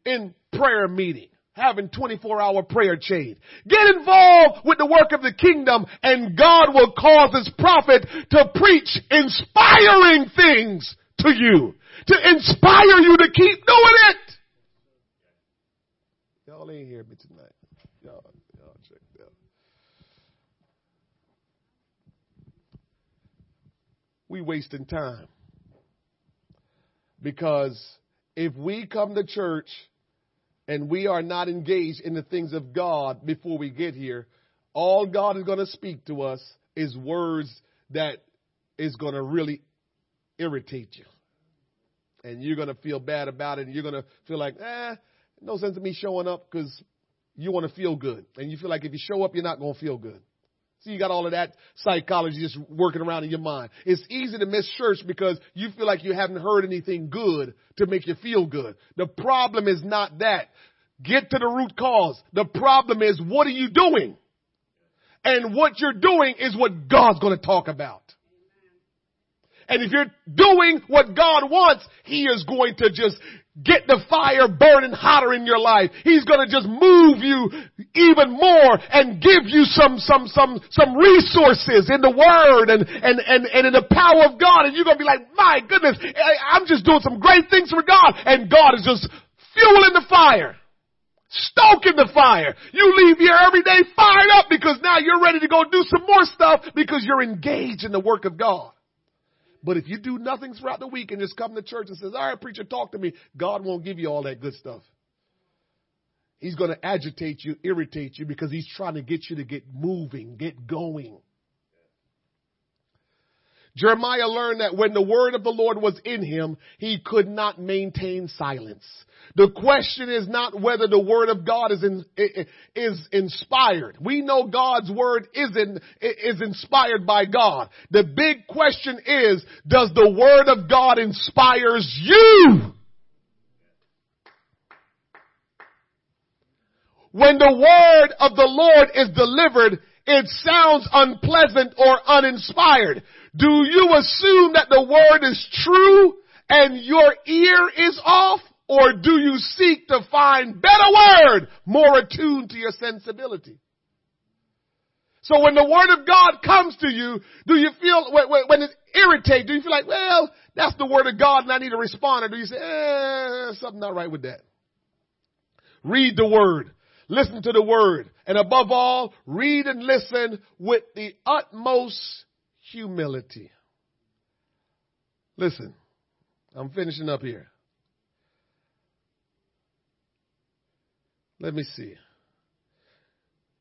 Speaker 1: in prayer meeting, having 24 hour prayer chain. Get involved with the work of the kingdom and God will cause his prophet to preach inspiring things to you, to inspire you to keep doing it. Y'all ain't hear me tonight. Y'all, y'all check that. We wasting time. Because if we come to church and we are not engaged in the things of God before we get here, all God is going to speak to us is words that is going to really irritate you. And you're going to feel bad about it and you're going to feel like, eh, no sense in me showing up because you want to feel good. And you feel like if you show up, you're not going to feel good. See, you got all of that psychology just working around in your mind. It's easy to miss church because you feel like you haven't heard anything good to make you feel good. The problem is not that. Get to the root cause. The problem is what are you doing? And what you're doing is what God's going to talk about. And if you're doing what God wants, He is going to just get the fire burning hotter in your life. He's gonna just move you even more and give you some, some, some, some resources in the Word and, and, and, and in the power of God. And you're gonna be like, my goodness, I'm just doing some great things for God. And God is just fueling the fire. Stoking the fire. You leave here every day fired up because now you're ready to go do some more stuff because you're engaged in the work of God. But if you do nothing throughout the week and just come to church and says, all right, preacher, talk to me, God won't give you all that good stuff. He's going to agitate you, irritate you because he's trying to get you to get moving, get going. Jeremiah learned that when the word of the Lord was in him, he could not maintain silence. The question is not whether the word of God is in, is inspired. We know God's word is in, is inspired by God. The big question is, does the word of God inspires you? When the word of the Lord is delivered, it sounds unpleasant or uninspired. Do you assume that the word is true and your ear is off? Or do you seek to find better word more attuned to your sensibility? So when the word of God comes to you, do you feel, when it irritates, do you feel like, well, that's the word of God and I need to respond? Or do you say, eh, something not right with that? Read the word. Listen to the word. And above all, read and listen with the utmost humility. Listen, I'm finishing up here. Let me see.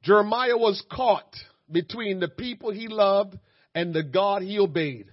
Speaker 1: Jeremiah was caught between the people he loved and the God he obeyed.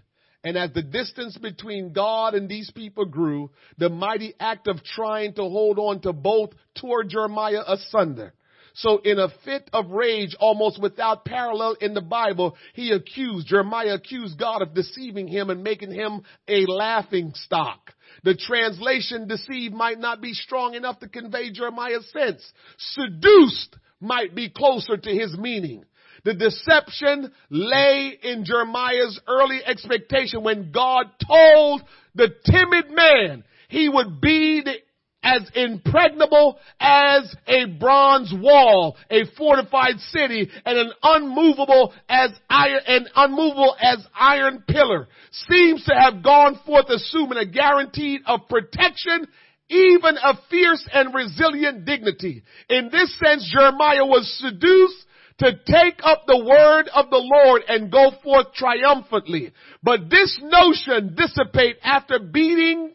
Speaker 1: And as the distance between God and these people grew, the mighty act of trying to hold on to both tore Jeremiah asunder. So in a fit of rage, almost without parallel in the Bible, he accused, Jeremiah accused God of deceiving him and making him a laughing stock. The translation deceived might not be strong enough to convey Jeremiah's sense. Seduced might be closer to his meaning. The deception lay in Jeremiah's early expectation when God told the timid man he would be the as impregnable as a bronze wall, a fortified city, and an unmovable as iron, and unmovable as iron pillar, seems to have gone forth assuming a guarantee of protection, even a fierce and resilient dignity. In this sense, Jeremiah was seduced to take up the word of the Lord and go forth triumphantly. But this notion dissipate after beating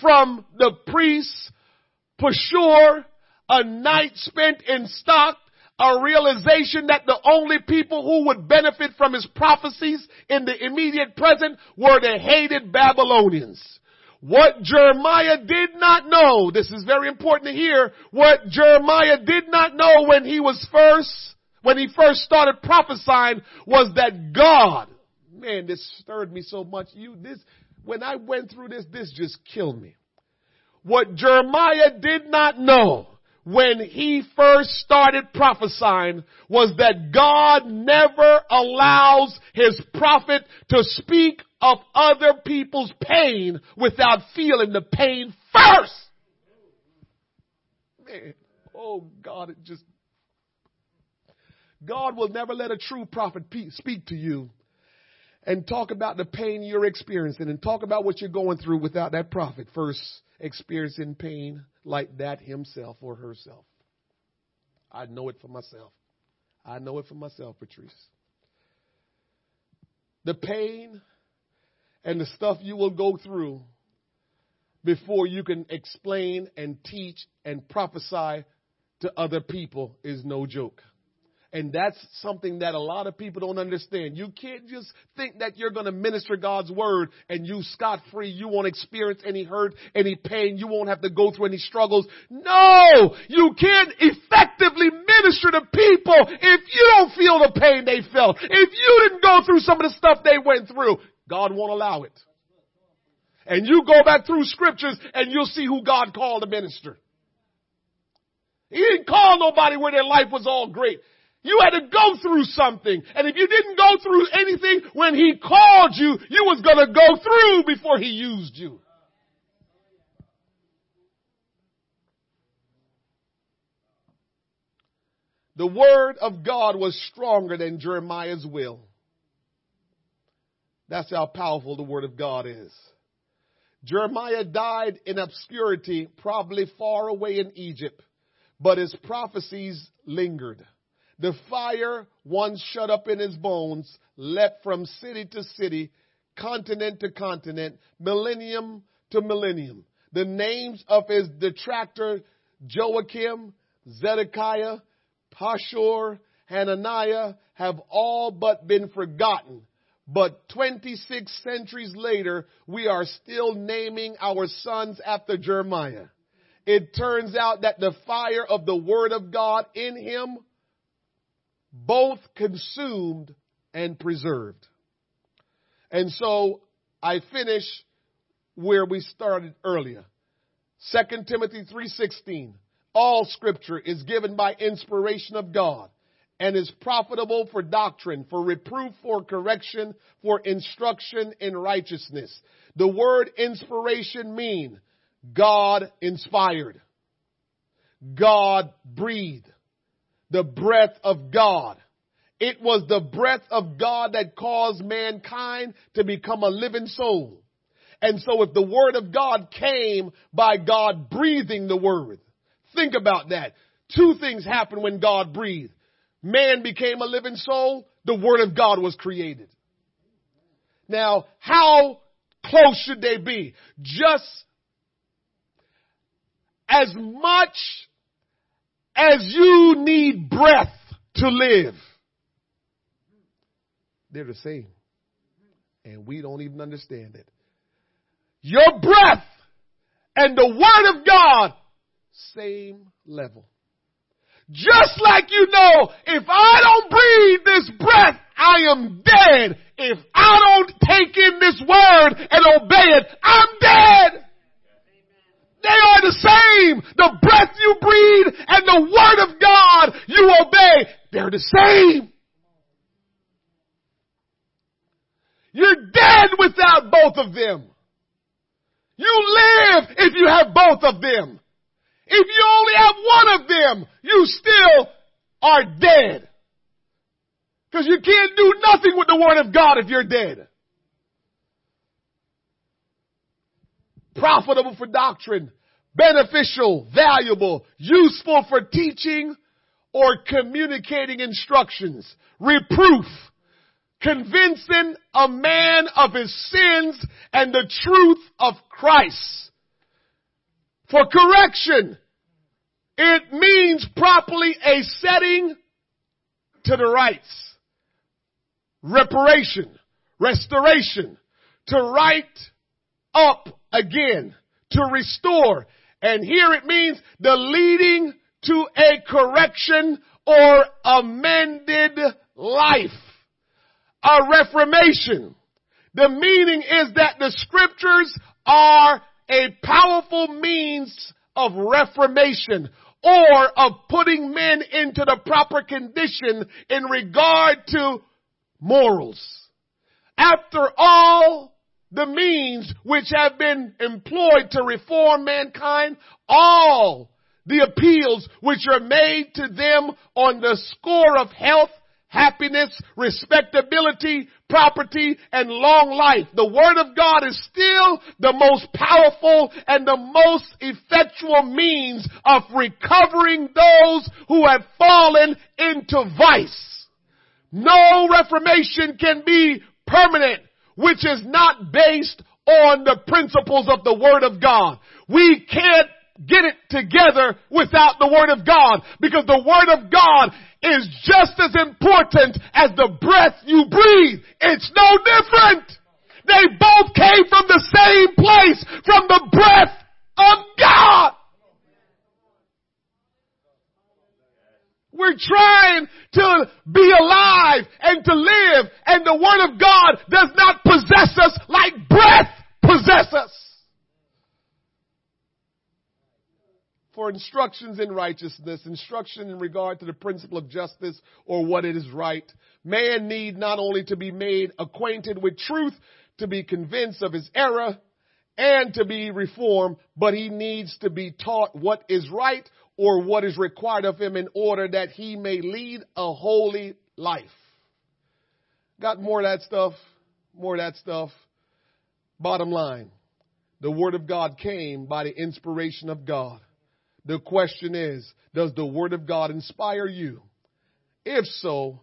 Speaker 1: from the priest's Pashur, a night spent in stock, a realization that the only people who would benefit from his prophecies in the immediate present were the hated Babylonians. What Jeremiah did not know, this is very important to hear, what Jeremiah did not know when he was first, when he first started prophesying was that God, man, this stirred me so much. You, this, when I went through this, this just killed me. What Jeremiah did not know when he first started prophesying was that God never allows his prophet to speak of other people's pain without feeling the pain first. Man, oh God, it just, God will never let a true prophet speak to you and talk about the pain you're experiencing and talk about what you're going through without that prophet first experiencing pain like that himself or herself. I know it for myself. I know it for myself, Patrice. The pain and the stuff you will go through before you can explain and teach and prophesy to other people is no joke. And that's something that a lot of people don't understand. You can't just think that you're going to minister God's word and you scot free. You won't experience any hurt, any pain. You won't have to go through any struggles. No! You can't effectively minister to people if you don't feel the pain they felt. If you didn't go through some of the stuff they went through, God won't allow it. And you go back through scriptures and you'll see who God called to minister. He didn't call nobody where their life was all great. You had to go through something. And if you didn't go through anything when he called you, you was gonna go through before he used you. The word of God was stronger than Jeremiah's will. That's how powerful the word of God is. Jeremiah died in obscurity, probably far away in Egypt, but his prophecies lingered. The fire, once shut up in his bones, leapt from city to city, continent to continent, millennium to millennium. The names of his detractor, Joachim, Zedekiah, Pashur, Hananiah have all but been forgotten. But 26 centuries later, we are still naming our sons after Jeremiah. It turns out that the fire of the word of God in him both consumed and preserved. And so I finish where we started earlier. 2 Timothy 3:16 all scripture is given by inspiration of God and is profitable for doctrine, for reproof, for correction, for instruction in righteousness. The word inspiration mean God inspired. God breathed. The breath of God. It was the breath of God that caused mankind to become a living soul. And so if the word of God came by God breathing the word, Think about that. Two things happened when God breathed. Man became a living soul. The word of God was created. Now, how close should they be? Just as much as you need breath to live. They're the same. And we don't even understand it. Your breath and the word of God same level. Just like you know, if I don't breathe this breath, I am dead. If I don't take in this word and obey it, I'm dead. They are the same. The breath you breathe and the word of God you obey, they're the same. You're dead without both of them. You live if you have both of them. If you only have one of them, you still are dead. Because you can't do nothing with the Word of God if you're dead. Profitable for doctrine, beneficial, valuable, useful for teaching or communicating instructions, reproof, convincing a man of his sins and the truth of Christ for correction. It means properly a setting to the rights. Reparation, restoration, to right up again, to restore. And here it means the leading to a correction or amended life. A reformation. The meaning is that the scriptures are a powerful means of reformation or of putting men into the proper condition in regard to morals. After all the means which have been employed to reform mankind, all the appeals which are made to them on the score of health, happiness, respectability, property, and long life. The Word of God is still the most powerful and the most effectual means of recovering those who have fallen into vice. No reformation can be permanent which is not based on the principles of the Word of God. We can't get it together without the Word of God because the Word of God is just as important as the breath you breathe. It's no different. They both came from the same place, from the breath of God. We're trying to be alive and to live and the Word of God does not possess us like breath possesses us. For instructions in righteousness, instruction in regard to the principle of justice or what it is right. Man need not only to be made acquainted with truth, to be convinced of his error, and to be reformed, but he needs to be taught what is right or what is required of him in order that he may lead a holy life. Got more of that stuff, more of that stuff. Bottom line, the word of God came by the inspiration of God. The question is, does the word of God inspire you? If so,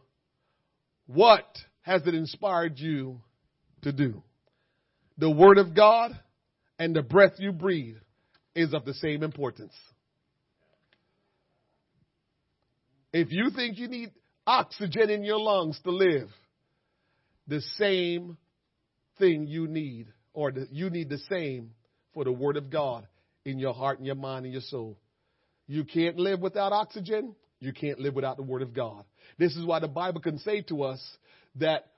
Speaker 1: what has it inspired you to do? The word of God and the breath you breathe is of the same importance. If you think you need oxygen in your lungs to live, the same thing you need, or the, you need the same for the Word of God in your heart and your mind and your soul. You can't live without oxygen. You can't live without the Word of God. This is why the Bible can say to us that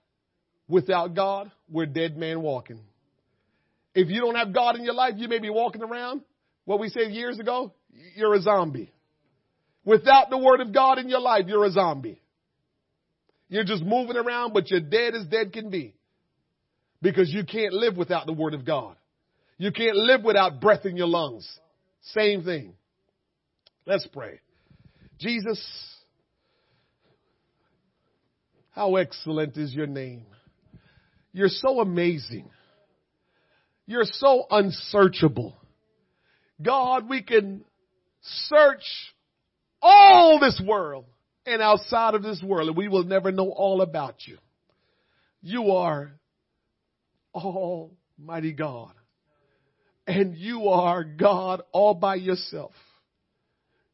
Speaker 1: without God, we're dead man walking. If you don't have God in your life, you may be walking around, what we said years ago, you're a zombie. Without the word of God in your life, you're a zombie. You're just moving around, but you're dead as dead can be. Because you can't live without the word of God. You can't live without breath in your lungs. Same thing. Let's pray. Jesus, how excellent is your name. You're so amazing. You're so unsearchable. God, we can search all this world and outside of this world and we will never know all about you. You are Almighty God. And you are God all by yourself.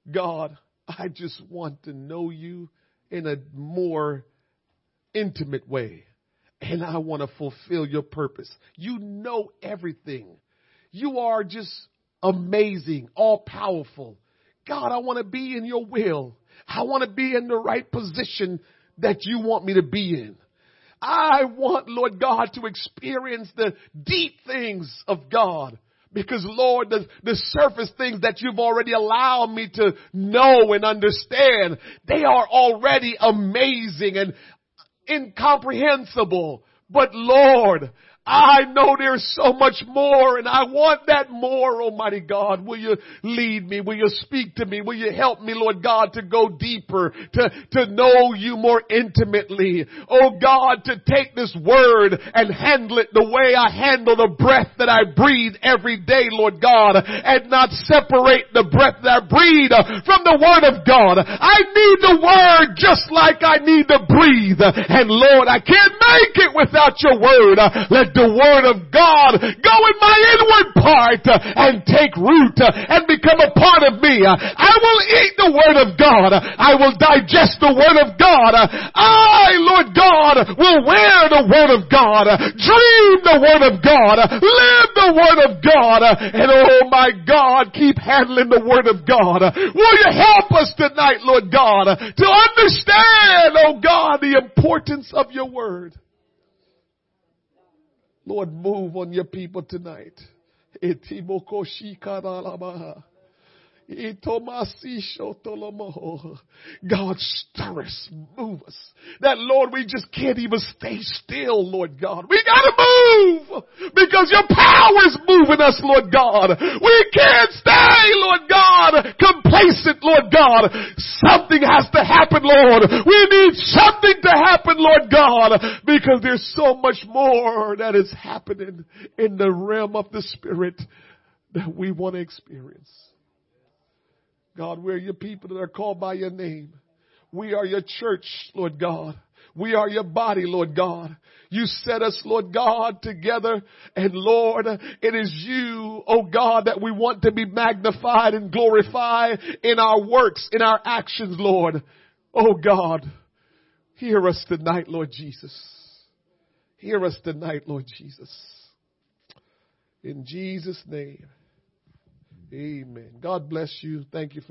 Speaker 1: God, I just want to know you in a more intimate way and I want to fulfill your purpose. You know everything. You are just amazing, all powerful. God, I want to be in your will. I want to be in the right position that you want me to be in. I want, Lord God, to experience the deep things of God. Because Lord, the, the surface things that you've already allowed me to know and understand, they are already amazing and incomprehensible. But Lord, I know there's so much more and I want that more, Almighty God. Will you lead me? Will you speak to me? Will you help me, Lord God, to go deeper, to, to know you more intimately? Oh God, to take this word and handle it the way I handle the breath that I breathe every day, Lord God, and not separate the breath that I breathe from the word of God. I need the word just like I need to breathe. And Lord, I can't make it without your word. The word of God go in my inward part uh, and take root uh, and become a part of me. Uh, I will eat the word of God. I will digest the word of God. I, Lord God, will wear the word of God, dream the word of God, live the word of God, and oh my God, keep handling the word of God. Will you help us tonight, Lord God, to understand, oh God, the importance of your word? Lord, move on your people tonight. God, stir us, move us. That Lord, we just can't even stay still, Lord God. We gotta move because your power is moving us, Lord God. We can't stay, Lord God, complacent, Lord God. Something has to happen, Lord. We need something to happen, Lord God, because there's so much more that is happening in the realm of the Spirit that we want to experience. God, we're your people that are called by your name. We are your church, Lord God. We are your body, Lord God. You set us, Lord God, together. And Lord, it is you, oh God, that we want to be magnified and glorified in our works, in our actions, Lord. Oh God, hear us tonight, Lord Jesus. Hear us tonight, Lord Jesus. In Jesus' name. Amen. God bless you. Thank you for